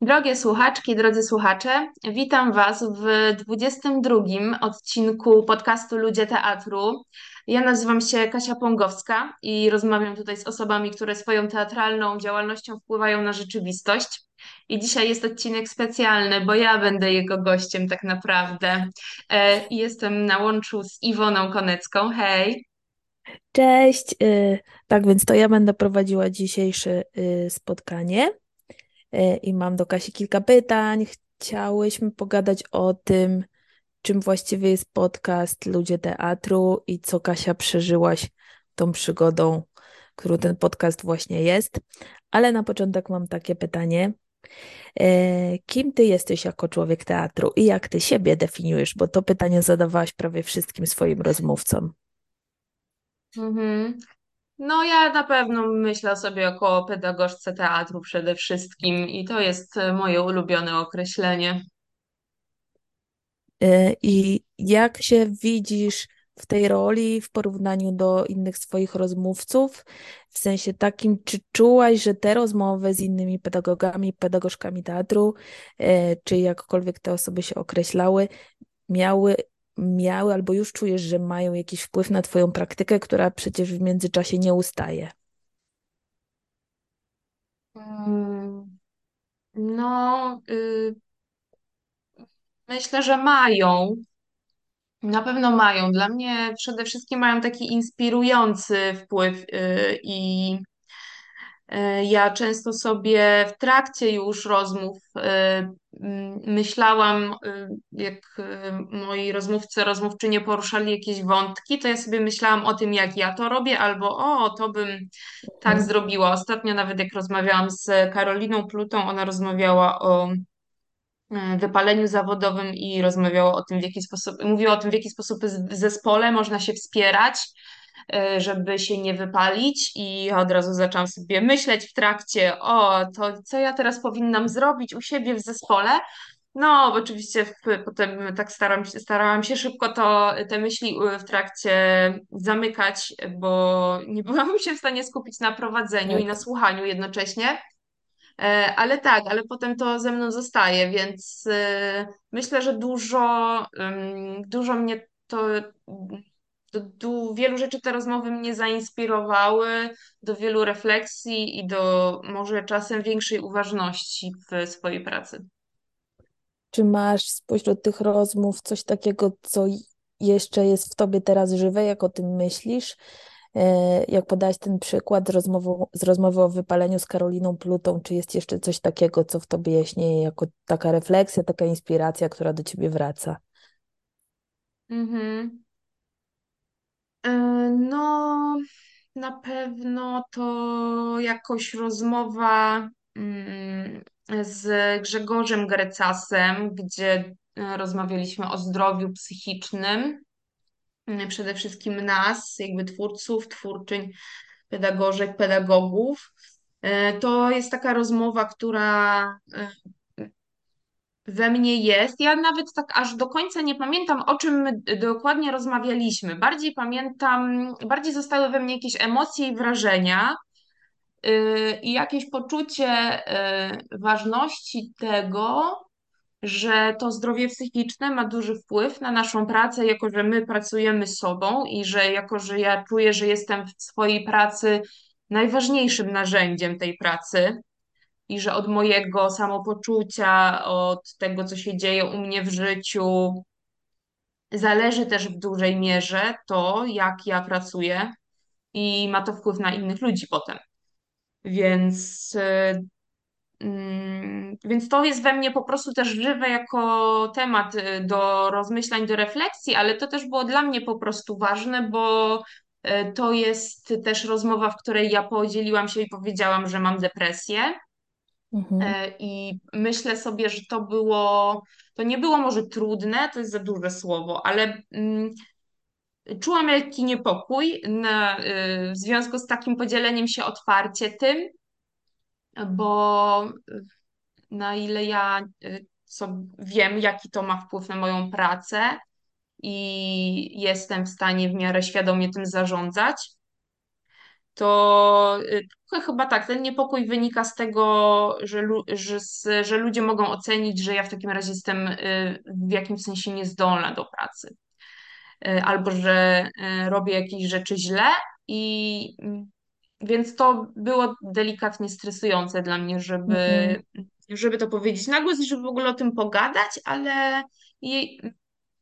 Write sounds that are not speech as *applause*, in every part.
Drogie słuchaczki, drodzy słuchacze, witam Was w 22 odcinku podcastu Ludzie Teatru. Ja nazywam się Kasia Pongowska i rozmawiam tutaj z osobami, które swoją teatralną działalnością wpływają na rzeczywistość. I dzisiaj jest odcinek specjalny, bo ja będę jego gościem tak naprawdę. E, jestem na łączu z Iwoną Konecką. Hej! Cześć. y, Tak więc to ja będę prowadziła dzisiejsze y, spotkanie i mam do Kasi kilka pytań. Chciałyśmy pogadać o tym, czym właściwie jest podcast Ludzie Teatru i co Kasia przeżyłaś tą przygodą, którą ten podcast właśnie jest. Ale na początek mam takie pytanie. E, Kim ty jesteś jako człowiek teatru i jak ty siebie definiujesz? Bo to pytanie zadawałaś prawie wszystkim swoim rozmówcom. Mhm. No, ja na pewno myślę sobie jako pedagogzce teatru przede wszystkim i to jest e, moje ulubione określenie. E, I jak się widzisz w tej roli w porównaniu do innych swoich rozmówców? W sensie takim, czy czułaś, że te rozmowy z innymi pedagogami, pedagogzkami teatru, e, czy jakkolwiek te osoby się określały, miały, miały albo już czujesz, że mają jakiś wpływ na twoją praktykę, która przecież w międzyczasie nie ustaje? Mm, No, y, myślę, że mają. Na pewno mają. Dla mnie przede wszystkim mają taki inspirujący wpływ y, i ja często sobie w trakcie już rozmów mm, myślałam, y, jak moi rozmówcy, rozmówczynie poruszali jakieś wątki, to ja sobie myślałam o tym, jak ja to robię, albo o, to bym tak Mhm. zrobiła. Ostatnio nawet jak rozmawiałam z Karoliną Plutą, ona rozmawiała o e, wypaleniu zawodowym i rozmawiała o tym, w jaki sposób, mówiła o tym, w jaki sposób w zespole można się wspierać, e, żeby się nie wypalić i od razu zaczęłam sobie myśleć w trakcie, o, to co ja teraz powinnam zrobić u siebie w zespole. No, oczywiście potem tak staram starałam się szybko to, te myśli e, w trakcie zamykać, bo nie byłam *laughs* się w stanie skupić na prowadzeniu i na Tak. słuchaniu jednocześnie. E, Ale tak, ale potem to ze mną zostaje, więc e, myślę, że dużo, dużo mnie to, do, do wielu rzeczy te rozmowy mnie zainspirowały, do wielu refleksji i do może czasem większej uważności w swojej pracy. Czy masz spośród tych rozmów coś takiego, co jeszcze jest w tobie teraz żywe, jak o tym myślisz? E, Jak podałaś ten przykład z rozmową, z rozmowy o wypaleniu z Karoliną Plutą, czy jest jeszcze coś takiego, co w tobie jaśnieje jako taka refleksja, taka inspiracja, która do ciebie wraca? Mhm. E, No, na pewno to jakoś rozmowa mm, z Grzegorzem Grecasem, gdzie e, rozmawialiśmy o zdrowiu psychicznym, mm, przede wszystkim nas, jakby twórców, twórczyń, pedagożek, pedagogów. E, To jest taka rozmowa, która we mnie jest. Ja nawet tak aż do końca nie pamiętam, o czym dokładnie rozmawialiśmy. Bardziej pamiętam, bardziej zostały we mnie jakieś emocje i wrażenia, yy, i jakieś poczucie yy, ważności tego, że to zdrowie psychiczne ma duży wpływ na naszą pracę, jako że my pracujemy sobą i że jako że ja czuję, że jestem w swojej pracy najważniejszym narzędziem tej pracy i że od mojego samopoczucia, od tego, co się dzieje u mnie w życiu, zależy też w dużej mierze to, jak ja pracuję i ma to wpływ na innych ludzi potem. Więc, y, mm, więc to jest we mnie po prostu też żywe jako temat y, do rozmyślań, do refleksji, ale to też było dla mnie po prostu ważne, bo y, to jest też rozmowa, w której ja podzieliłam się i powiedziałam, że mam depresję. Mhm. E, I myślę sobie, że to było, to nie było może trudne, to jest za duże słowo, ale mm, czułam lekki niepokój na, y, w związku z takim podzieleniem się otwarcie tym, bo na ile ja y, co wiem, jaki to ma wpływ na moją pracę i jestem w stanie w miarę świadomie tym zarządzać, to y, chyba tak, ten niepokój wynika z tego, że, że, że ludzie mogą ocenić, że ja w takim razie jestem y, w jakimś sensie niezdolna do pracy, Y, albo że robię jakieś rzeczy źle i więc to było delikatnie stresujące dla mnie, żeby, Mhm. żeby to powiedzieć na głos i żeby w ogóle o tym pogadać, ale jej,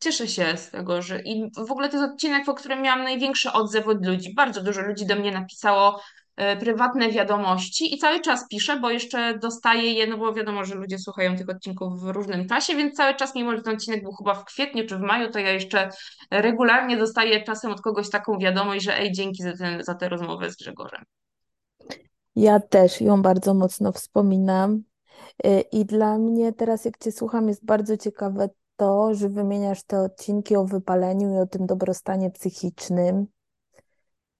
cieszę się z tego, że i w ogóle to jest odcinek, po którym miałam największy odzew od ludzi. Bardzo dużo ludzi do mnie napisało e, prywatne wiadomości i cały czas piszę, bo jeszcze dostaję je, no bo wiadomo, że ludzie słuchają tych odcinków w różnym czasie, więc cały czas, mimo że ten odcinek był chyba w kwietniu czy w maju, to ja jeszcze regularnie dostaję czasem od kogoś taką wiadomość, że ej, dzięki za, ten, za tę rozmowę z Grzegorzem. Ja też ją bardzo mocno wspominam. Y, I dla mnie teraz, jak Cię słucham, jest bardzo ciekawe to, że wymieniasz te odcinki o wypaleniu i o tym dobrostanie psychicznym.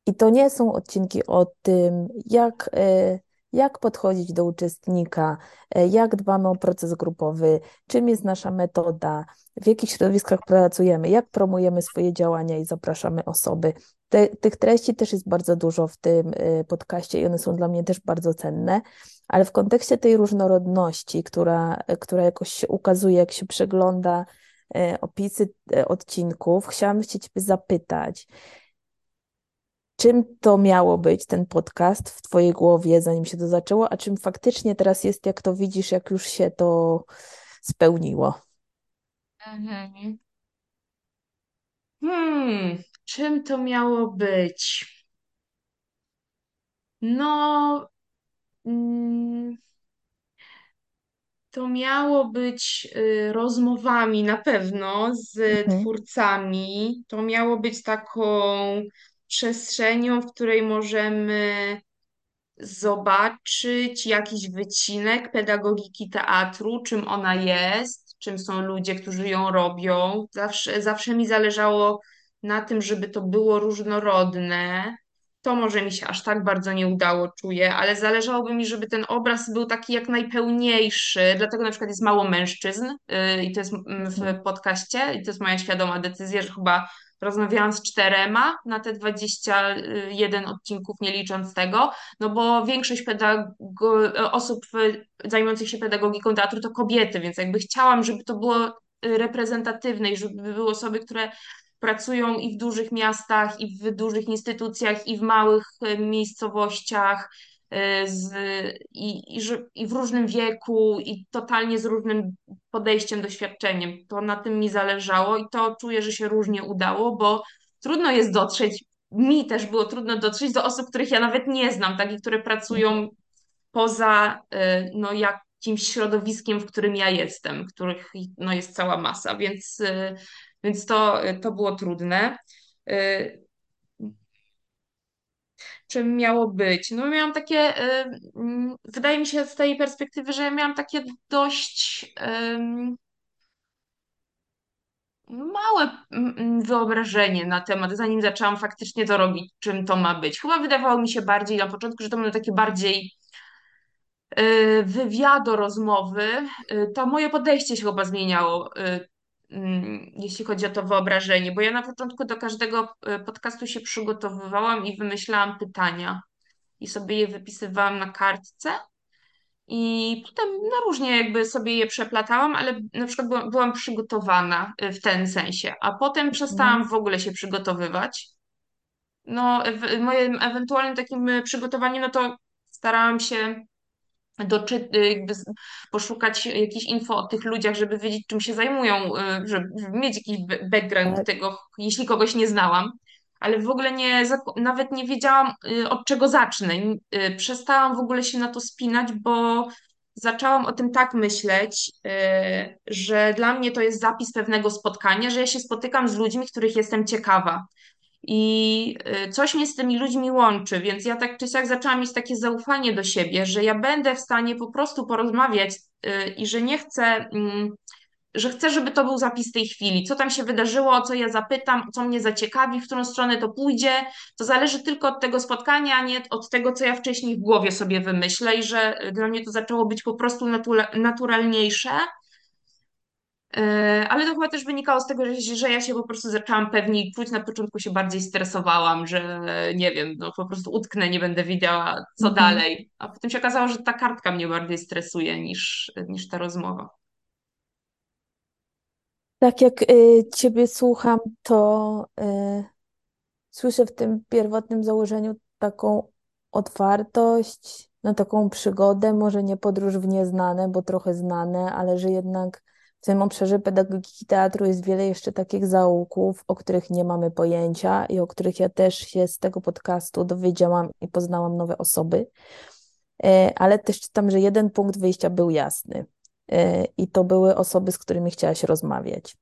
I to nie są odcinki o tym, jak, e, jak podchodzić do uczestnika, e, jak dbamy o proces grupowy, czym jest nasza metoda, w jakich środowiskach pracujemy, jak promujemy swoje działania i zapraszamy osoby. Te, tych treści też jest bardzo dużo w tym e, podcaście i one są dla mnie też bardzo cenne, ale w kontekście tej różnorodności, która, która jakoś się ukazuje, jak się przegląda opisy odcinków, chciałam się Ciebie zapytać, czym to miało być, ten podcast w Twojej głowie, zanim się to zaczęło, a czym faktycznie teraz jest, jak to widzisz, jak już się to spełniło? Mhm. Hmm, czym to miało być? No, mm, to miało być y, rozmowami na pewno z Mhm, twórcami. To miało być taką przestrzenią, w której możemy zobaczyć jakiś wycinek pedagogiki teatru, czym ona jest, czym są ludzie, którzy ją robią. Zawsze, zawsze mi zależało na tym, żeby to było różnorodne. To może mi się aż tak bardzo nie udało, czuję, ale zależałoby mi, żeby ten obraz był taki jak najpełniejszy. Dlatego na przykład jest mało mężczyzn yy, i to jest mm, mhm, w podcaście i to jest moja świadoma decyzja, że chyba rozmawiałam z czterema na te 21 odcinków, nie licząc tego, no bo większość osób y, zajmujących się pedagogiką teatru to kobiety, więc jakby chciałam, żeby to było y, reprezentatywne i żeby były osoby, które pracują i w dużych miastach, i w dużych instytucjach, i w małych y, miejscowościach, y, z, i, i, i w różnym wieku, i totalnie z różnym podejściem, doświadczeniem. To na tym mi zależało i to czuję, że się różnie udało, bo trudno jest dotrzeć, mi też było trudno dotrzeć do osób, których ja nawet nie znam, tak, i które mhm, pracują poza y, no, jakimś środowiskiem, w którym ja jestem, których no, jest cała masa, więc, więc to, to było trudne. Y, Czym miało być? No miałam takie, y, mm, wydaje mi się z tej perspektywy, że miałam takie dość małe mm, mm, wyobrażenie na temat, zanim zaczęłam faktycznie to robić, czym to ma być. Chyba wydawało mi się bardziej na początku, że to będą takie bardziej y, wywiado rozmowy. Y, To moje podejście się chyba zmieniało, y, jeśli chodzi o to wyobrażenie, bo ja na początku do każdego y, podcastu się przygotowywałam i wymyślałam pytania i sobie je wypisywałam na kartce. I potem no różnie jakby sobie je przeplatałam, ale na przykład byłam, byłam przygotowana y, w ten sensie, a potem mhm. przestałam w ogóle się przygotowywać. No, w, moim ewentualnym takim y, przygotowaniem, no to starałam się doczy, y, poszukać jakichś info o tych ludziach, żeby wiedzieć, czym się zajmują, y, żeby mieć jakiś ba- background Tak. tego, jeśli kogoś nie znałam. Ale w ogóle nie, nawet nie wiedziałam, y, od czego zacznę. Przestałam w ogóle się na to spinać, bo zaczęłam o tym tak myśleć, że dla mnie to jest zapis pewnego spotkania, że ja się spotykam z ludźmi, których jestem ciekawa. I y, coś mnie z tymi ludźmi łączy, więc ja tak czy siak zaczęłam mieć takie zaufanie do siebie, że ja będę w stanie po prostu porozmawiać y, i że nie chcę, mm, że chcę, żeby to był zapis tej chwili. Co tam się wydarzyło, o co ja zapytam, co mnie zaciekawi, w którą stronę to pójdzie, to zależy tylko od tego spotkania, a nie od tego, co ja wcześniej w głowie sobie wymyślę i że y, dla mnie to zaczęło być po prostu natura- naturalniejsze. E, Ale to chyba też wynikało z tego, że, że ja się po prostu zaczęłam pewniej czuć. Na początku się bardziej stresowałam, że nie wiem, no po prostu utknę, nie będę wiedziała, co Mhm. dalej. A potem się okazało, że ta kartka mnie bardziej stresuje niż, niż ta rozmowa. Tak jak y, ciebie słucham, to y, słyszę w tym pierwotnym założeniu taką otwartość na taką przygodę, może nie podróż w nieznane, bo trochę znane, ale że jednak w tym obszarze pedagogiki teatru jest wiele jeszcze takich zaułków, o których nie mamy pojęcia i o których ja też się z tego podcastu dowiedziałam i poznałam nowe osoby. E, ale też czytam, że jeden punkt wyjścia był jasny. E, I to były osoby, z którymi chciałaś rozmawiać.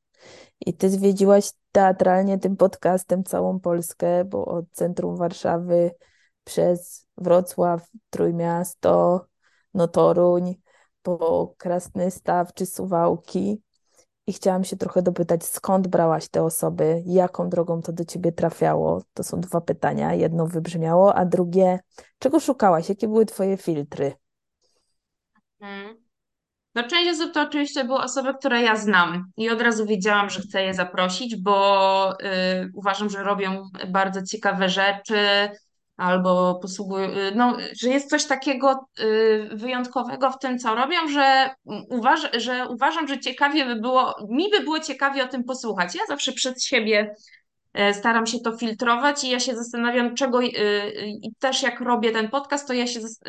I ty zwiedziłaś teatralnie tym podcastem całą Polskę, bo od centrum Warszawy przez Wrocław, Trójmiasto, no Po Krasnystaw czy Suwałki. I chciałam się trochę dopytać, skąd brałaś te osoby, jaką drogą to do ciebie trafiało? To są dwa pytania. Jedno wybrzmiało, a drugie, czego szukałaś? Jakie były twoje filtry? Mhm. No, część osób to oczywiście były osoby, które ja znam i od razu wiedziałam, że chcę je zaprosić, bo y, uważam, że robią bardzo ciekawe rzeczy albo posługują, y, no, że jest coś takiego y, wyjątkowego w tym, co robią, że, uważ, że uważam, że ciekawie by było, mi by było ciekawie o tym posłuchać. Ja zawsze przed siebie E, Staram się to filtrować i ja się zastanawiam, czego, y, i też jak robię ten podcast, to ja się zas-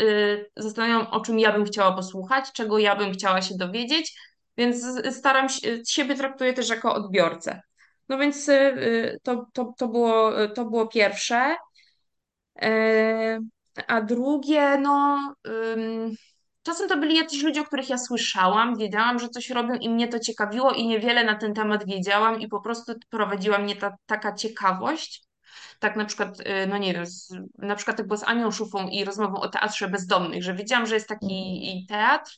zastanawiam, o czym ja bym chciała posłuchać, czego ja bym chciała się dowiedzieć, więc staram się, siebie traktuję też jako odbiorcę. No więc to, to, to było, to było pierwsze. E, A drugie, no, czasem to byli jacyś ludzie, o których ja słyszałam, wiedziałam, że coś robią i mnie to ciekawiło i niewiele na ten temat wiedziałam i po prostu prowadziła mnie ta taka ciekawość. Tak na przykład, y, no nie wiem, z, na przykład tak było z Anią Szufą i rozmową o Teatrze Bezdomnych, że wiedziałam, że jest Mhm. taki teatr.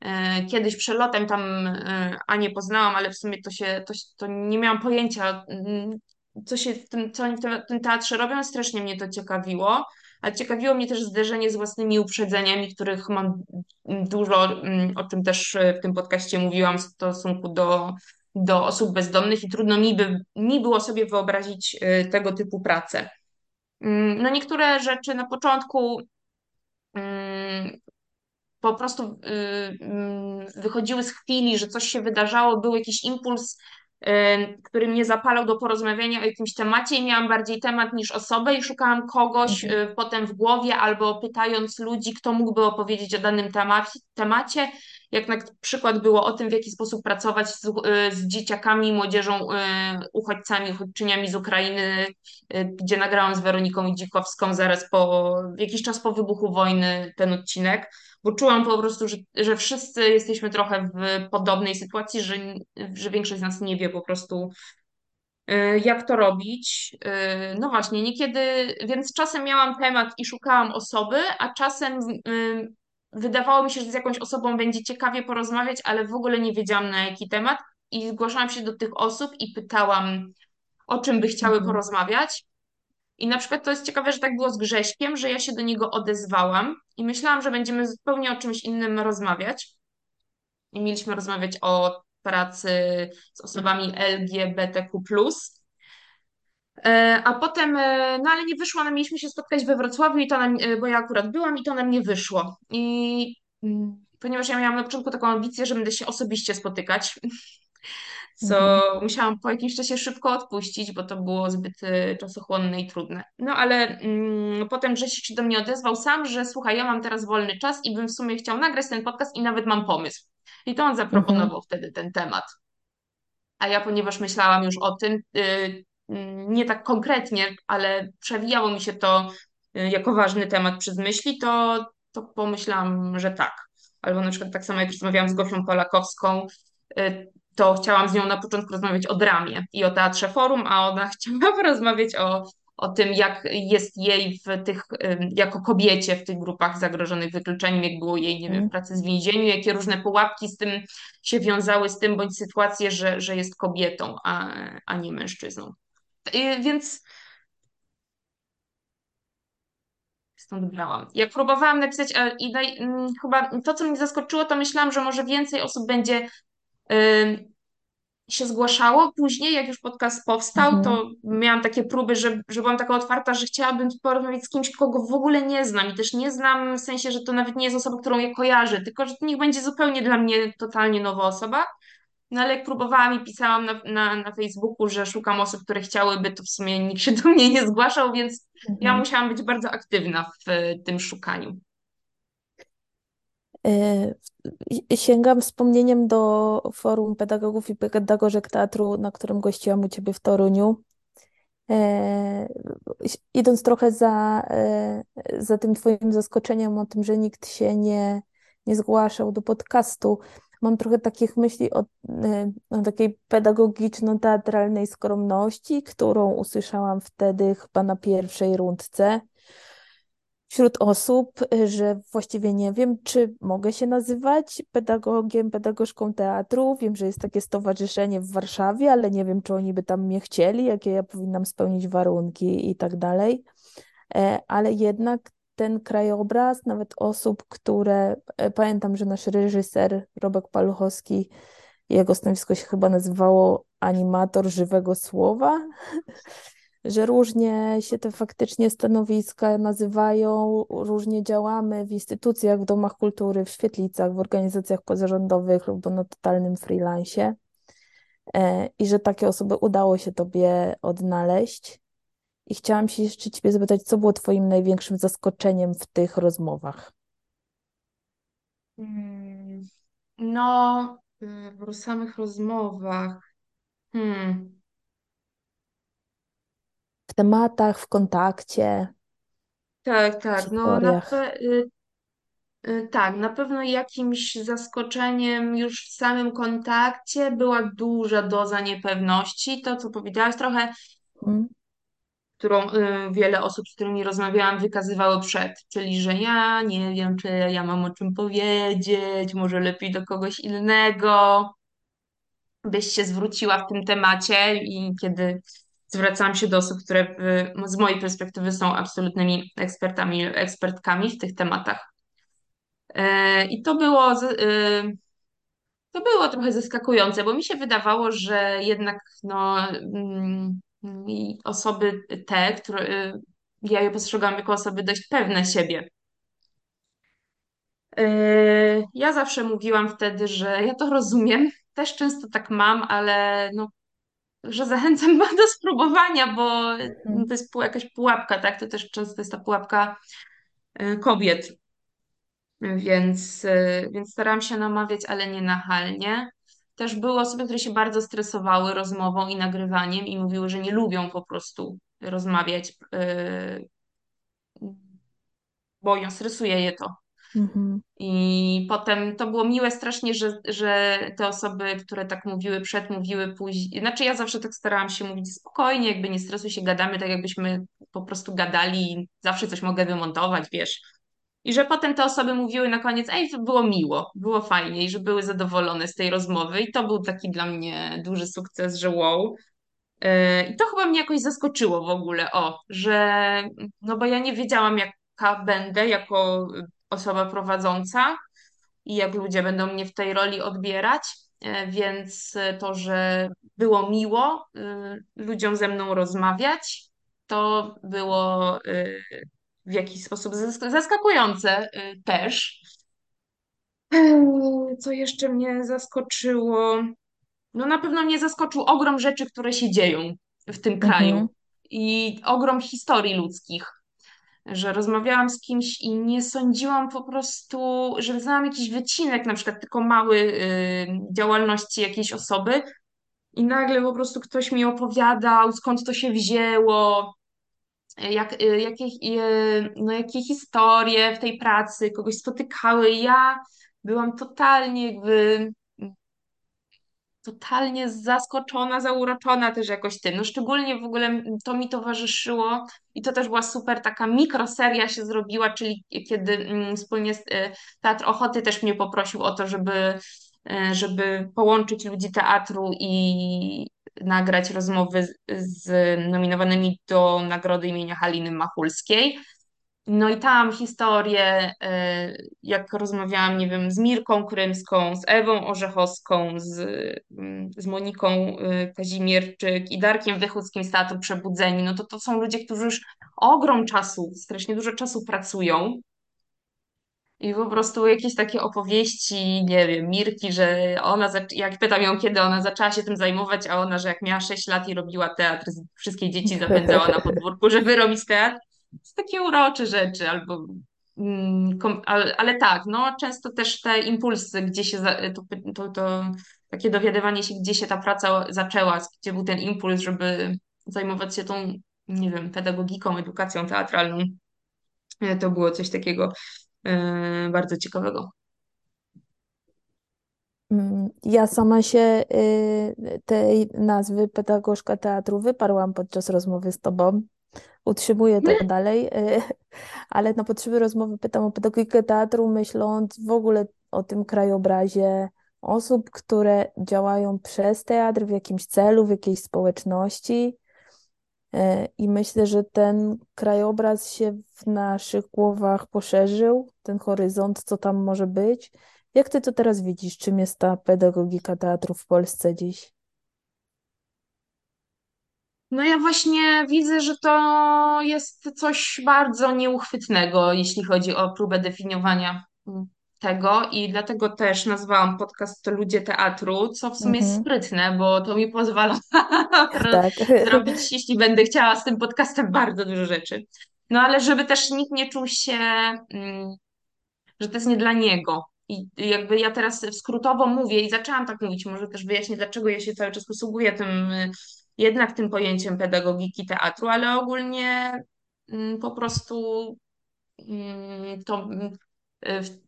E, Kiedyś przelotem tam e, Anię poznałam, ale w sumie to się, to, to nie miałam pojęcia, co się w tym, co oni w tym, teatrze robią. Strasznie mnie to ciekawiło. Ale ciekawiło mnie też zderzenie z własnymi uprzedzeniami, których mam dużo, mm, o czym też e, w tym podcaście mówiłam w stosunku do, do osób bezdomnych i trudno mi, by, mi było sobie wyobrazić e, tego typu pracę. Mm, No niektóre rzeczy na początku mm, po prostu y, wychodziły z chwili, że coś się wydarzało, był jakiś impuls, który mnie zapalał do porozmawiania o jakimś temacie i miałam bardziej temat niż osobę i szukałam kogoś Mhm. y, potem w głowie albo pytając ludzi, kto mógłby opowiedzieć o danym temacie. Jak na przykład było o tym, w jaki sposób pracować z, y, z dzieciakami, młodzieżą, y, uchodźcami, uchodźczyniami z Ukrainy, y, gdzie nagrałam z Weroniką Dzikowską zaraz po, jakiś czas po wybuchu wojny ten odcinek bo czułam po prostu, że, że wszyscy jesteśmy trochę w podobnej sytuacji, że, że większość z nas nie wie po prostu, jak to robić. No właśnie, niekiedy, więc czasem miałam temat i szukałam osoby, a czasem wydawało mi się, że z jakąś osobą będzie ciekawie porozmawiać, ale w ogóle nie wiedziałam na jaki temat. I zgłaszałam się do tych osób i pytałam, o czym by chciały Mhm. porozmawiać. I na przykład to jest ciekawe, że tak było z Grześkiem, że ja się do niego odezwałam i myślałam, że będziemy zupełnie o czymś innym rozmawiać. I mieliśmy rozmawiać o pracy z osobami LGBTQ+. E, A potem, e, no ale nie wyszło, no mieliśmy się spotkać we Wrocławiu i to nam, e, bo ja akurat byłam i to nam nie wyszło. I mm, ponieważ ja miałam na początku taką ambicję, że będę się osobiście spotykać, *laughs* co Mhm. musiałam po jakimś czasie szybko odpuścić, bo to było zbyt czasochłonne i trudne. No ale mm, potem Grzesiek się do mnie odezwał sam, że słuchaj, ja mam teraz wolny czas i bym w sumie chciał nagrać ten podcast i nawet mam pomysł. I to on Mhm. zaproponował wtedy ten temat. A ja, ponieważ myślałam już o tym, y, mm, nie tak konkretnie, ale przewijało mi się to y, jako ważny temat przez myśli, to, to pomyślałam, że tak. Albo na przykład tak samo jak rozmawiałam z Gosią Polakowską, y, to chciałam z nią na początku rozmawiać o dramie i o Teatrze Forum, a ona *laughs* chciała porozmawiać o, o tym, jak jest jej w tych, jako kobiecie w tych grupach zagrożonych wykluczeniem, jak było jej, nie wiem, w Mhm. pracy w więzieniu, jakie różne pułapki z tym się wiązały z tym, bądź sytuacje, że, że jest kobietą, a, a nie mężczyzną. Y, Więc stąd brałam. Jak próbowałam napisać, a, i naj, mm, chyba to, co mnie zaskoczyło, to myślałam, że może więcej osób będzie się zgłaszało. Później, jak już podcast powstał, Mhm. to miałam takie próby, że, że byłam taka otwarta, że chciałabym porozmawiać z kimś, kogo w ogóle nie znam. I też nie znam w sensie, że to nawet nie jest osoba, którą ja kojarzę, tylko że to niech będzie zupełnie dla mnie totalnie nowa osoba. No ale jak próbowałam i pisałam na, na, na Facebooku, że szukam osób, które chciałyby, to w sumie nikt się do mnie nie zgłaszał, więc ja Mhm. musiałam być bardzo aktywna w e, tym szukaniu. E, Sięgam wspomnieniem do Forum Pedagogów i Pedagożek Teatru, na którym gościłam u Ciebie w Toruniu. E, idąc trochę za, e, za tym Twoim zaskoczeniem o tym, że nikt się nie, nie zgłaszał do podcastu, mam trochę takich myśli o, e, o takiej pedagogiczno-teatralnej skromności, którą usłyszałam wtedy chyba na pierwszej rundce wśród osób, y, że właściwie nie wiem, czy mogę się nazywać pedagogiem, pedagogzką teatru. Wiem, że jest takie stowarzyszenie w Warszawie, ale nie wiem, czy oni by tam mnie chcieli, jakie ja powinnam spełnić warunki i tak dalej. E, Ale jednak ten krajobraz, nawet osób, które e, pamiętam, że nasz reżyser Robek Paluchowski, jego stanowisko się chyba nazywało animator żywego słowa *laughs* że różnie się te faktycznie stanowiska nazywają, różnie działamy w instytucjach, w domach kultury, w świetlicach, w organizacjach pozarządowych lub na totalnym freelancie. E, I że takie osoby udało się Tobie odnaleźć. I chciałam się jeszcze Ciebie zapytać, co było Twoim największym zaskoczeniem w tych rozmowach? Hmm. No, y, w samych rozmowach. Hmm. W tematach, w kontakcie, Tak, tak. No, na pe y, y, tak, na pewno jakimś zaskoczeniem już w samym kontakcie była duża doza niepewności. To, co powiedziałaś, trochę, Mm, którą y, wiele osób, z którymi rozmawiałam, wykazywało przed, czyli że ja nie wiem, czy ja mam o czym powiedzieć, może lepiej do kogoś innego. byś się zwróciła w tym temacie i kiedy zwracałam się do osób, które y, z mojej perspektywy są absolutnymi ekspertami, ekspertkami w tych tematach. E, I to było, y, to było trochę zaskakujące, bo mi się wydawało, że jednak no, mm, i osoby te, które y, ja je postrzegałam jako osoby dość pewne siebie. E, Ja zawsze mówiłam wtedy, że ja to rozumiem, też często tak mam, ale no, że zachęcam *laughs* do spróbowania, bo mm, to jest jakaś pułapka, tak? To też często jest ta pułapka y, kobiet, więc, y, więc starałam się namawiać, ale nie nachalnie. Też były osoby, które się bardzo stresowały rozmową i nagrywaniem i mówiły, że nie lubią po prostu rozmawiać, y, boją, stresuje je to. mhm, I potem to było miłe strasznie, że, że te osoby, które tak mówiły przed, mówiły później. Znaczy ja zawsze tak starałam się mówić spokojnie, jakby nie stresuj się, gadamy tak jakbyśmy po prostu gadali, zawsze coś mogę wymontować, wiesz. I że potem te osoby mówiły na koniec, ej, to było miło, było fajnie i że były zadowolone z tej rozmowy i to był taki dla mnie duży sukces, że wow. Yy, I to chyba mnie jakoś zaskoczyło w ogóle, o, że no bo ja nie wiedziałam, jaka będę jako osoba prowadząca i jak ludzie będą mnie w tej roli odbierać, E, więc to, że było miło y, ludziom ze mną rozmawiać, to było w jakiś sposób zask- zaskakujące y, też. Co jeszcze mnie zaskoczyło? No na pewno mnie zaskoczył ogrom rzeczy, które się dzieją w tym mhm, kraju i ogrom historii ludzkich. Że rozmawiałam z kimś i nie sądziłam po prostu, że znałam jakiś wycinek, na przykład tylko mały, y, działalności jakiejś osoby, i nagle po prostu ktoś mi opowiadał, skąd to się wzięło, jak, y, jakie, y, no, jakie historie w tej pracy kogoś spotykały. Ja byłam totalnie jakby totalnie zaskoczona, zauroczona też jakoś tym. No szczególnie w ogóle to mi towarzyszyło i to też była super taka mikroseria się zrobiła, czyli kiedy mm, wspólnie y, Teatr Ochoty też mnie poprosił o to, żeby, żeby połączyć ludzi teatru i nagrać rozmowy z, nominowanymi do nagrody imienia Haliny Machulskiej. No i tam historie, jak rozmawiałam, nie wiem, z Mirką Krymską, z Ewą Orzechowską, z, mm, z Moniką e, Kazimierczyk i Darkiem Wychuckim z Teatru Przebudzeni, no to to są ludzie, którzy już ogrom czasu, strasznie dużo czasu pracują i po prostu jakieś takie opowieści, nie wiem, Mirki, że ona, jak pytam ją, kiedy ona zaczęła się tym zajmować, a ona, że jak miała 6 lat i robiła teatr, wszystkie dzieci zapędzała na podwórku, żeby robić teatr. To są takie urocze rzeczy, albo, mm, ale, ale tak, no często też te impulsy, gdzie się, to, to, to takie dowiadywanie się, gdzie się ta praca zaczęła, gdzie był ten impuls, żeby zajmować się tą, nie wiem, pedagogiką, edukacją teatralną. E, To było coś takiego bardzo ciekawego. Mm, Ja sama się y, tej nazwy pedagogzka teatru wyparłam podczas rozmowy z tobą. Utrzymuję to dalej, y, *laughs* ale na potrzeby rozmowy pytam o pedagogikę teatru, myśląc w ogóle o tym krajobrazie osób, które działają przez teatr w jakimś celu, w jakiejś społeczności. Y, I myślę, że ten krajobraz się w naszych głowach poszerzył, ten horyzont, co tam może być. Jak ty to teraz widzisz? Czym jest ta pedagogika teatru w Polsce dziś? No ja właśnie widzę, że to jest coś bardzo nieuchwytnego, jeśli chodzi o próbę definiowania mm, tego i dlatego też nazwałam podcast Ludzie Teatru, co w sumie jest Mhm. sprytne, bo to mi pozwala *laughs* Tak. *laughs* zrobić, jeśli będę chciała z tym podcastem bardzo dużo rzeczy. No ale żeby też nikt nie czuł się mm, że to jest nie dla niego. I jakby ja teraz skrótowo mówię i zaczęłam tak mówić, może też wyjaśnię, dlaczego ja się cały czas posługuję tym, y, jednak tym pojęciem pedagogiki teatru, ale ogólnie mm, po prostu mm, to y,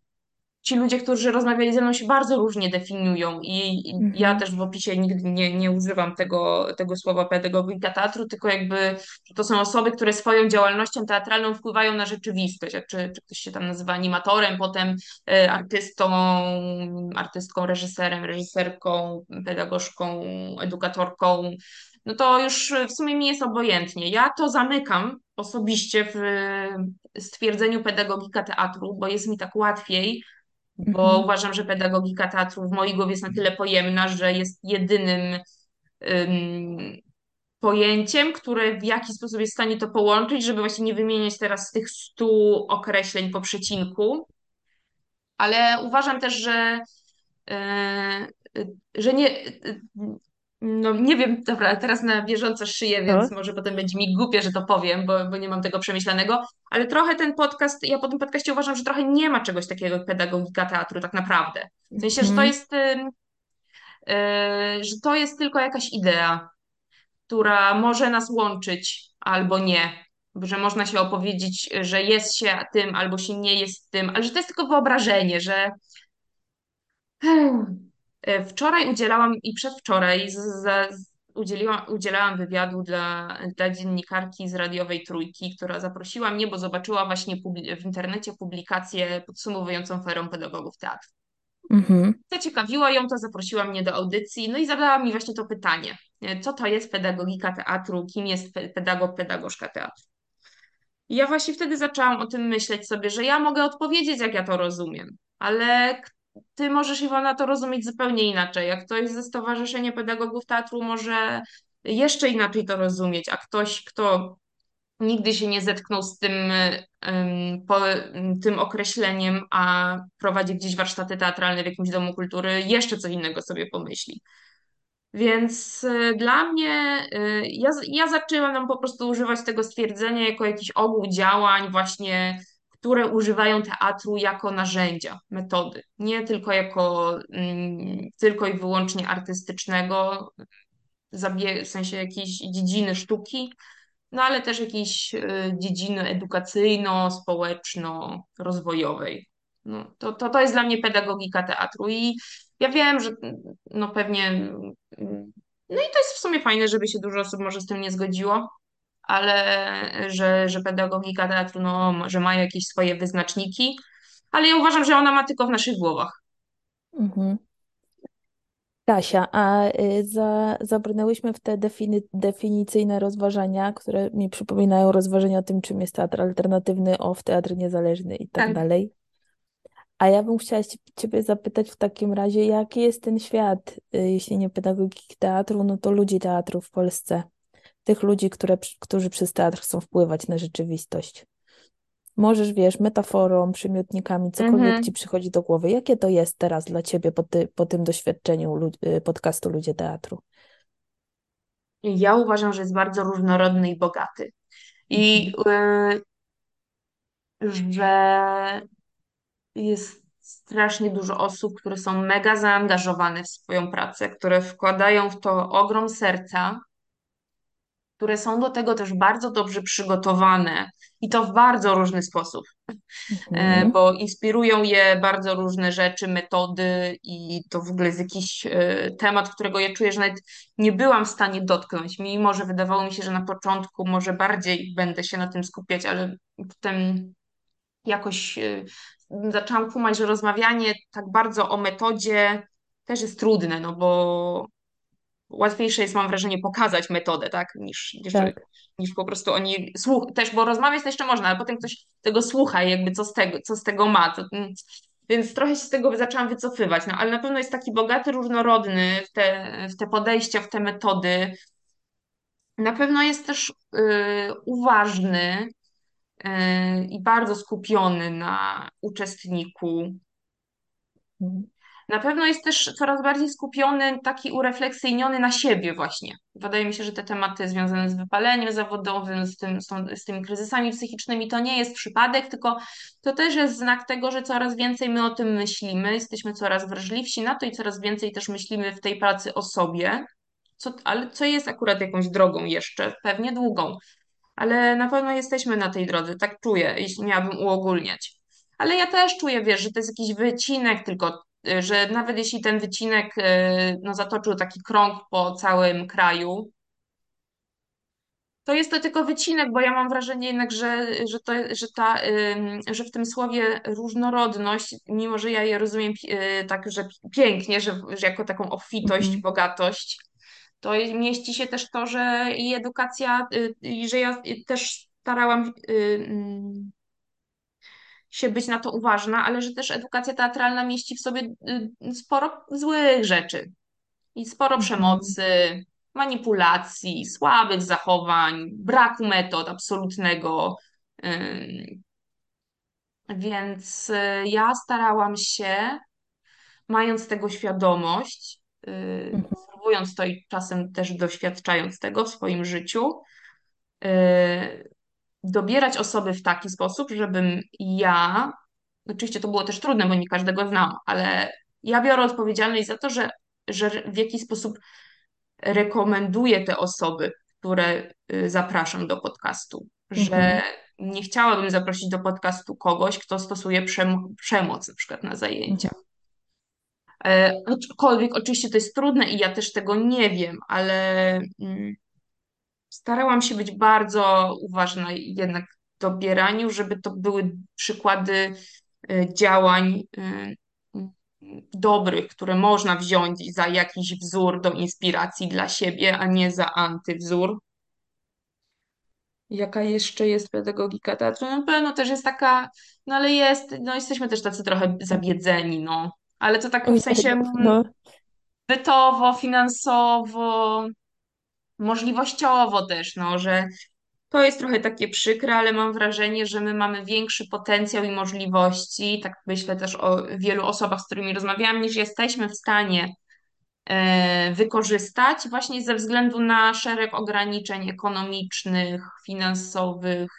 ci ludzie, którzy rozmawiali ze mną, się bardzo różnie definiują i i ja Mhm. też w opisie nigdy nie, nie używam tego, tego słowa pedagogika teatru, tylko jakby to są osoby, które swoją działalnością teatralną wpływają na rzeczywistość, a czy, czy ktoś się tam nazywa animatorem, potem e, artystą, artystką, reżyserem, reżyserką, pedagogzką, edukatorką, no to już w sumie mi jest obojętnie. Ja to zamykam osobiście w stwierdzeniu pedagogika teatru, bo jest mi tak łatwiej, bo Mhm. uważam, że pedagogika teatru w mojej głowie jest na tyle pojemna, że jest jedynym ym, pojęciem, które w jakiś sposób jest w stanie to połączyć, żeby właśnie nie wymieniać teraz tych stu określeń po przecinku, ale uważam też, że, yy, że nie. No nie wiem, dobra, teraz na bieżąco szyję, więc może potem będzie mi głupie, że to powiem, bo, bo nie mam tego przemyślanego, ale trochę ten podcast, ja po tym podcaście uważam, że trochę nie ma czegoś takiego jak pedagogika teatru tak naprawdę. W sensie, że to Mhm. jest, yy, że to jest tylko jakaś idea, która może nas łączyć albo nie. Że można się opowiedzieć, że jest się tym albo się nie jest tym, ale że to jest tylko wyobrażenie, że E, Wczoraj udzielałam i przedwczoraj z, z, udzieliłam, udzielałam wywiadu dla, dla dziennikarki z radiowej Trójki, która zaprosiła mnie, bo zobaczyła właśnie w internecie publikację podsumowującą Ferą Pedagogów Teatru. Mhm. Zaciekawiło ją to, zaprosiła mnie do audycji, no i zadała mi właśnie to pytanie. e, Co to jest pedagogika teatru? Kim jest pe- pedagog, pedagogzka teatru? I ja właśnie wtedy zaczęłam o tym myśleć sobie, że ja mogę odpowiedzieć, jak ja to rozumiem, ale ty możesz, Iwona, to rozumieć zupełnie inaczej. Jak ktoś ze Stowarzyszenia Pedagogów Teatru może jeszcze inaczej to rozumieć, a ktoś, kto nigdy się nie zetknął z tym, ym, po, tym określeniem, a prowadzi gdzieś warsztaty teatralne w jakimś domu kultury, jeszcze co innego sobie pomyśli. Więc y, dla mnie, y, ja, ja zaczęłam po prostu używać tego stwierdzenia jako jakiś ogół działań, właśnie, które używają teatru jako narzędzia, metody. Nie tylko jako mm, tylko i wyłącznie artystycznego, w sensie jakiejś dziedziny sztuki, no ale też jakiejś y, dziedziny edukacyjno-społeczno-rozwojowej. No, to, to, to jest dla mnie pedagogika teatru i ja wiem, że no pewnie, mm, no i to jest w sumie fajne, żeby się dużo osób może z tym nie zgodziło, ale że, że pedagogika teatru, no, że ma jakieś swoje wyznaczniki, ale ja uważam, że ona ma tylko w naszych głowach. Mhm. Kasia, a y, za, zabrnęłyśmy w te defini definicyjne rozważania, które mi przypominają rozważania o tym, czym jest teatr alternatywny, off, teatr niezależny i tak Tak. dalej. A ja bym chciała ci- Ciebie zapytać w takim razie, jaki jest ten świat, y, jeśli nie pedagogiki teatru, no to ludzi teatru w Polsce, tych ludzi, które, którzy przez teatr chcą wpływać na rzeczywistość. Możesz, wiesz, metaforą, przymiotnikami, cokolwiek ci Mhm. przychodzi do głowy. Jakie to jest teraz dla ciebie po, ty, po tym doświadczeniu lu- y, podcastu Ludzie Teatru? Ja uważam, że jest bardzo różnorodny i bogaty. I Mhm. y, że jest strasznie dużo osób, które są mega zaangażowane w swoją pracę, które wkładają w to ogrom serca, które są do tego też bardzo dobrze przygotowane i to w bardzo różny sposób. e, Mhm. bo inspirują je bardzo różne rzeczy, metody i to w ogóle jest jakiś e, temat, którego ja czuję, że nawet nie byłam w stanie dotknąć, mimo że wydawało mi się, że na początku może bardziej będę się na tym skupiać, ale potem jakoś e, zaczęłam kumać, że rozmawianie tak bardzo o metodzie też jest trudne, no bo łatwiejsze jest, mam wrażenie, pokazać metodę, tak, niż, niż, Tak. niż po prostu oni słuch też, bo rozmawiać to jeszcze można, ale potem ktoś tego słucha i jakby co z tego, co z tego ma. To, więc trochę się z tego zaczęłam wycofywać, no ale na pewno jest taki bogaty, różnorodny w te, w te podejścia, w te metody. Na pewno jest też y, uważny y, i bardzo skupiony na uczestniku. Na pewno jest też coraz bardziej skupiony, taki urefleksyjniony na siebie właśnie. Wydaje mi się, że te tematy związane z wypaleniem zawodowym, z tym, z, tymi kryzysami psychicznymi, to nie jest przypadek, tylko to też jest znak tego, że coraz więcej my o tym myślimy, jesteśmy coraz wrażliwsi na to i coraz więcej też myślimy w tej pracy o sobie, co, ale co jest akurat jakąś drogą jeszcze, pewnie długą, ale na pewno jesteśmy na tej drodze, tak czuję, jeśli miałabym uogólniać. Ale ja też czuję, wiesz, że to jest jakiś wycinek tylko, że nawet jeśli ten wycinek y, no, zatoczył taki krąg po całym kraju, to jest to tylko wycinek, bo ja mam wrażenie jednak, że, że, to, że, ta, ym, że w tym słowie różnorodność, mimo że ja je rozumiem y, tak, że pięknie, że, że jako taką obfitość, Mhm. bogatość, to mieści się też to, że i edukacja, i że ja też starałam mm, się być na to uważna, ale że też edukacja teatralna mieści w sobie y, sporo złych rzeczy i sporo Mhm. przemocy, manipulacji, słabych zachowań, braku metod absolutnego. Więc y, ja starałam się, mając tego świadomość, y, Mhm. obserwując to i czasem też doświadczając tego w swoim życiu, dobierać osoby w taki sposób, żebym ja, oczywiście to było też trudne, bo nie każdego znam, ale ja biorę odpowiedzialność za to, że, że w jakiś sposób rekomenduję te osoby, które y, zapraszam do podcastu, że Mhm. nie chciałabym zaprosić do podcastu kogoś, kto stosuje przem przemoc na przykład na zajęciach. E, Aczkolwiek oczywiście to jest trudne i ja też tego nie wiem, ale mm, starałam się być bardzo uważna jednak w dobieraniu, żeby to były przykłady e, działań e, dobrych, które można wziąć za jakiś wzór do inspiracji dla siebie, a nie za antywzór. Jaka jeszcze jest pedagogika teatru? No, na pewno też jest taka, no ale jest, no jesteśmy też tacy trochę zabiedzeni, no. Ale to tak w sensie no. bytowo, finansowo, możliwościowo też, no, że to jest trochę takie przykre, ale mam wrażenie, że my mamy większy potencjał i możliwości, tak myślę też o wielu osobach, z którymi rozmawiałam, niż jesteśmy w stanie e, wykorzystać właśnie ze względu na szereg ograniczeń ekonomicznych, finansowych,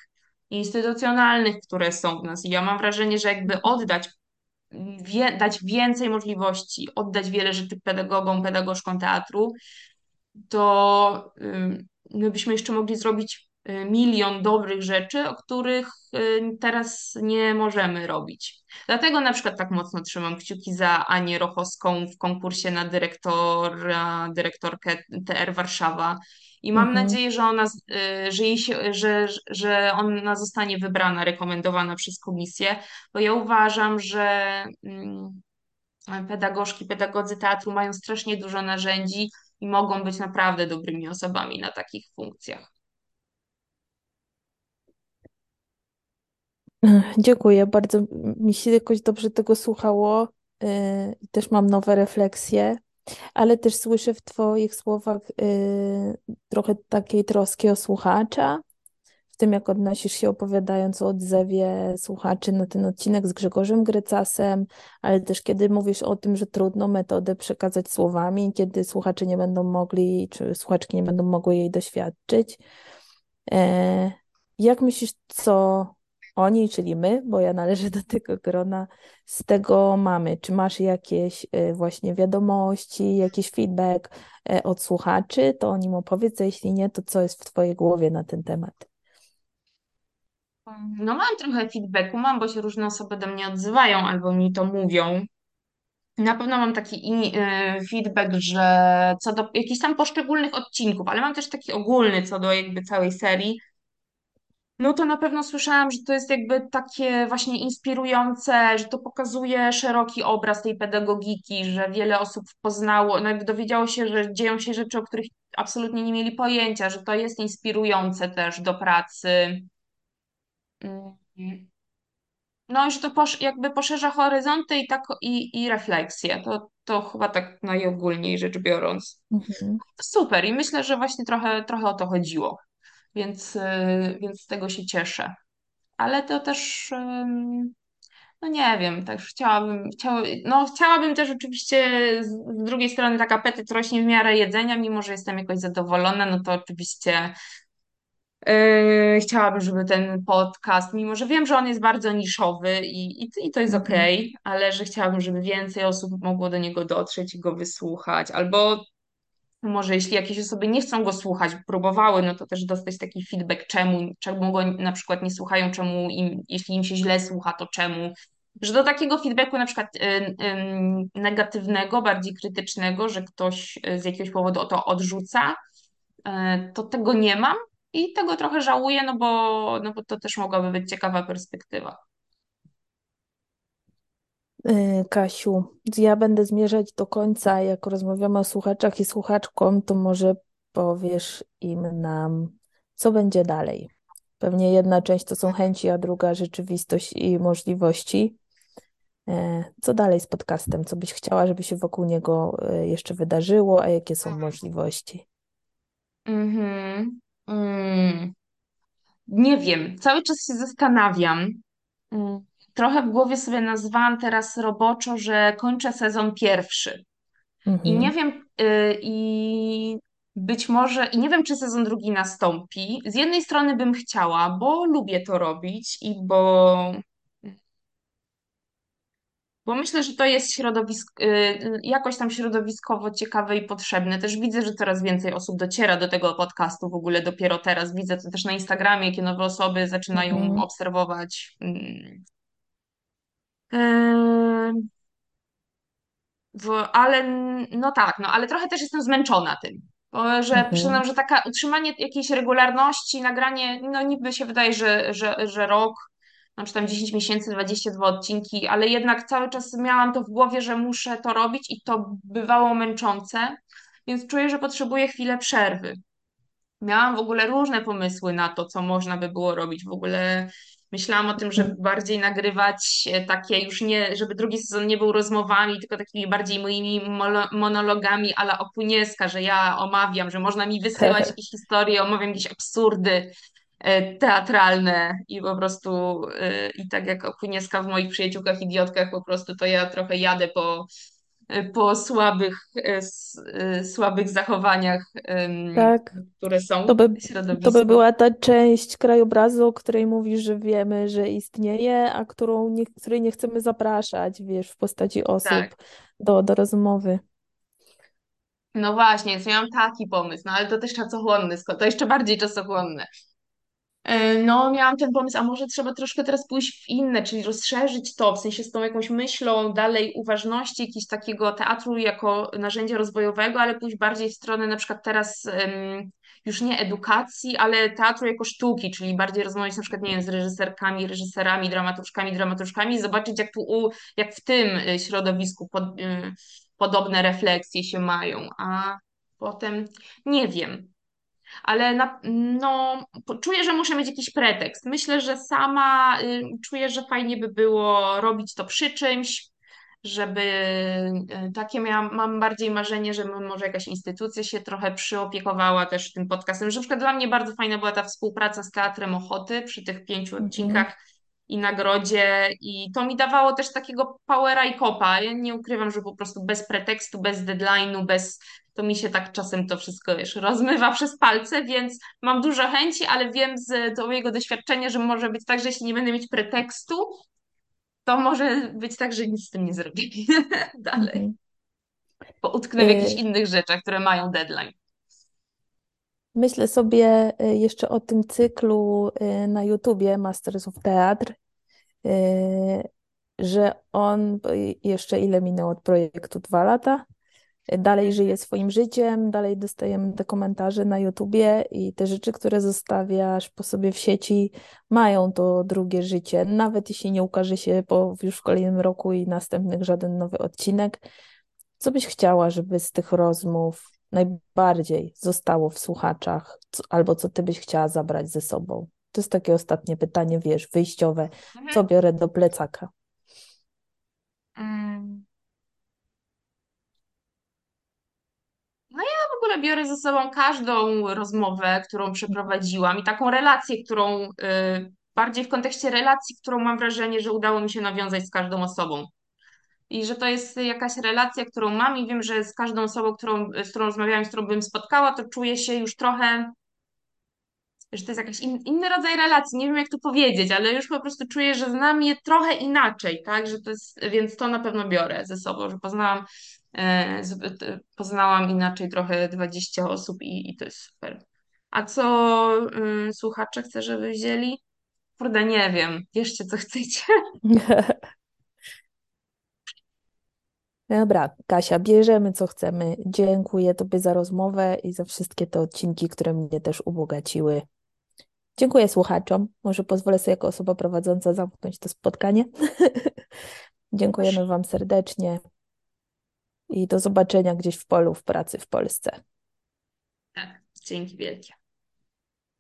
instytucjonalnych, które są w nas. I ja mam wrażenie, że jakby oddać, wie, dać więcej możliwości, oddać wiele rzeczy pedagogom, pedagogzkom teatru, to ym, my byśmy jeszcze mogli zrobić y, milion dobrych rzeczy, o których y, teraz nie możemy robić. Dlatego na przykład tak mocno trzymam kciuki za Anię Rochowską w konkursie na dyrektora, dyrektorkę TR Warszawa. I mam Mhm. nadzieję, że ona, y, że, jej się, że, że ona zostanie wybrana, rekomendowana przez komisję, bo ja uważam, że mm, pedagogzki, pedagodzy teatru mają strasznie dużo narzędzi i mogą być naprawdę dobrymi osobami na takich funkcjach. Dziękuję bardzo. Mi się jakoś dobrze tego słuchało. y, i Też mam nowe refleksje, ale też słyszę w Twoich słowach y, trochę takiej troski o słuchacza, tym jak odnosisz się opowiadając o odzewie słuchaczy na ten odcinek z Grzegorzem Grecasem, ale też kiedy mówisz o tym, że trudno metodę przekazać słowami, kiedy słuchacze nie będą mogli, czy słuchaczki nie będą mogły jej doświadczyć. E, Jak myślisz, co oni, czyli my, bo ja należę do tego grona, z tego mamy? Czy masz jakieś e, właśnie wiadomości, jakiś feedback e, od słuchaczy? To o nim opowiedz, a jeśli nie, to co jest w Twojej głowie na ten temat? No mam trochę feedbacku, mam, bo się różne osoby do mnie odzywają albo mi to mówią. Na pewno mam taki y, feedback, że co do jakichś tam poszczególnych odcinków, ale mam też taki ogólny co do jakby całej serii. No to na pewno słyszałam, że to jest jakby takie właśnie inspirujące, że to pokazuje szeroki obraz tej pedagogiki, że wiele osób poznało, no jakby dowiedziało się, że dzieją się rzeczy, o których absolutnie nie mieli pojęcia, że to jest inspirujące też do pracy. Mm. No i że to posz, jakby poszerza horyzonty i, tak, i, i refleksje. To, to chyba tak najogólniej rzecz biorąc. Mhm. Super i myślę, że właśnie trochę, trochę o to chodziło, więc, y, więc z tego się cieszę. Ale to też, no nie wiem, też chciałabym, chciała, no chciałabym też oczywiście z drugiej strony tak apetyt rośnie w miarę jedzenia, mimo że jestem jakoś zadowolona, no to oczywiście Yy, chciałabym, żeby ten podcast, mimo że wiem, że on jest bardzo niszowy i, i, i to jest Mhm. okej, ale że chciałabym, żeby więcej osób mogło do niego dotrzeć i go wysłuchać, albo może jeśli jakieś osoby nie chcą go słuchać, próbowały, no to też dostać taki feedback, czemu, czemu go na przykład nie słuchają, czemu im, jeśli im się źle słucha, to czemu. Że do takiego feedbacku na przykład y, y, negatywnego, bardziej krytycznego, że ktoś y, z jakiegoś powodu o to odrzuca, E, to tego nie mam i tego trochę żałuję, no bo, no bo to też mogłaby być ciekawa perspektywa. Y, Kasiu, ja będę zmierzać do końca. Jak rozmawiamy o słuchaczach i słuchaczkom, to może powiesz im nam, co będzie dalej. Pewnie jedna część to są chęci, a druga rzeczywistość i możliwości. E, Co dalej z podcastem? Co byś chciała, żeby się wokół niego e, jeszcze wydarzyło, a jakie są możliwości? Mhm. Mm. Nie wiem, cały czas się zastanawiam. Mm. Trochę w głowie sobie nazwałam teraz roboczo, że kończę sezon pierwszy. I nie Mhm, wiem, y, i być może, i nie wiem, czy sezon drugi nastąpi. Z jednej strony bym chciała, bo lubię to robić i bo Bo myślę, że to jest środowisk, y, jakoś tam środowiskowo ciekawe i potrzebne. Też widzę, że coraz więcej osób dociera do tego podcastu w ogóle dopiero teraz. Widzę to też na Instagramie, jakie nowe osoby zaczynają mhm, obserwować. mm, em, w, ale no tak, no ale trochę też jestem zmęczona tym. Bo, że mhm, przyznam, że taka utrzymanie jakiejś regularności, nagranie, no niby się wydaje, że, że, że rok, no czy tam 10 miesięcy, 22 odcinki, ale jednak cały czas miałam to w głowie, że muszę to robić i to bywało męczące, więc czuję, że potrzebuję chwilę przerwy. Miałam w ogóle różne pomysły na to, co można by było robić. W ogóle myślałam o tym, żeby bardziej nagrywać e, takie już nie, żeby drugi sezon nie był rozmowami, tylko takimi bardziej moimi monologami a la Okunieska, że ja omawiam, że można mi wysyłać *laughs* jakieś historie, omawiam jakieś absurdy teatralne i po prostu e, i tak jak Okunieska w moich przyjaciółkach idiotkach, po prostu to ja trochę jadę po po słabych, e, s- e, słabych zachowaniach, Tak, które to są by, w to by była ta część krajobrazu, o której mówisz, że wiemy, że istnieje, a którą nie, której nie chcemy zapraszać, wiesz, w postaci Tak. osób do, do rozmowy. No właśnie, więc miałam taki pomysł, no ale to też czasochłonny, to jeszcze bardziej czasochłonne. E, No, miałam ten pomysł, a może trzeba troszkę teraz pójść w inne, czyli rozszerzyć to, w sensie z tą jakąś myślą dalej uważności, jakiegoś takiego teatru jako narzędzia rozwojowego, ale pójść bardziej w stronę na przykład teraz już nie edukacji, ale teatru jako sztuki, czyli bardziej rozmawiać na przykład, nie wiem, z reżyserkami, reżyserami, dramaturżkami, dramaturżkami, zobaczyć jak, tu, u, jak w tym y, środowisku pod, y, podobne refleksje się mają, a potem nie wiem. Ale na, no, czuję, że muszę mieć jakiś pretekst. Myślę, że sama y, czuję, że fajnie by było robić to przy czymś, żeby y, takie miałam, mam bardziej marzenie, że może jakaś instytucja się trochę przyopiekowała też tym podcastem. Że na przykład dla mnie bardzo fajna była ta współpraca z Teatrem Ochoty przy tych pięciu Mhm. odcinkach i nagrodzie i to mi dawało też takiego powera i kopa. Ja nie ukrywam, że po prostu bez pretekstu, bez deadline'u, bez to mi się tak czasem to wszystko, wiesz, rozmywa przez palce, więc mam dużo chęci, ale wiem z do mojego doświadczenia, że może być tak, że jeśli nie będę mieć pretekstu, to może być tak, że nic z tym nie zrobię *laughs* dalej, Mhm. bo utknę w jakichś Y, innych rzeczach, które mają deadline. Myślę sobie y, jeszcze o tym cyklu y, na YouTubie Masters of Theatre, y, że on jeszcze ile minęło od projektu? Dwa lata? Dalej żyje swoim życiem, dalej dostajemy te komentarze na YouTubie i te rzeczy, które zostawiasz po sobie w sieci, mają to drugie życie. Nawet jeśli nie ukaże się po, już w kolejnym roku i następnych żaden nowy odcinek. Co byś chciała, żeby z tych rozmów najbardziej zostało w słuchaczach, co, albo co ty byś chciała zabrać ze sobą? To jest takie ostatnie pytanie, wiesz, wyjściowe. Co Mhm. biorę do plecaka? Mm. No ja w ogóle biorę ze sobą każdą rozmowę, którą przeprowadziłam i taką relację, którą y, bardziej w kontekście relacji, którą mam wrażenie, że udało mi się nawiązać z każdą osobą. I że to jest jakaś relacja, którą mam i wiem, że z każdą osobą, którą, z którą rozmawiałam, z którą bym spotkała, to czuję się już trochę, że to jest jakiś in, inny rodzaj relacji. Nie wiem, jak to powiedzieć, ale już po prostu czuję, że znam je trochę inaczej, tak? Że to jest, więc to na pewno biorę ze sobą, że poznałam, poznałam inaczej trochę 20 osób i, i to jest super. A co y, słuchacze chcę, żeby wzięli? Kurde, nie wiem. Bierzcie, co chcecie. *laughs* Dobra, Kasia, bierzemy co chcemy. Dziękuję Tobie za rozmowę i za wszystkie te odcinki, które mnie też ubogaciły. Dziękuję słuchaczom. Może pozwolę sobie jako osoba prowadząca zamknąć to spotkanie. *laughs* Dziękujemy Wam serdecznie i do zobaczenia gdzieś w polu w pracy w Polsce. Tak, dzięki wielkie.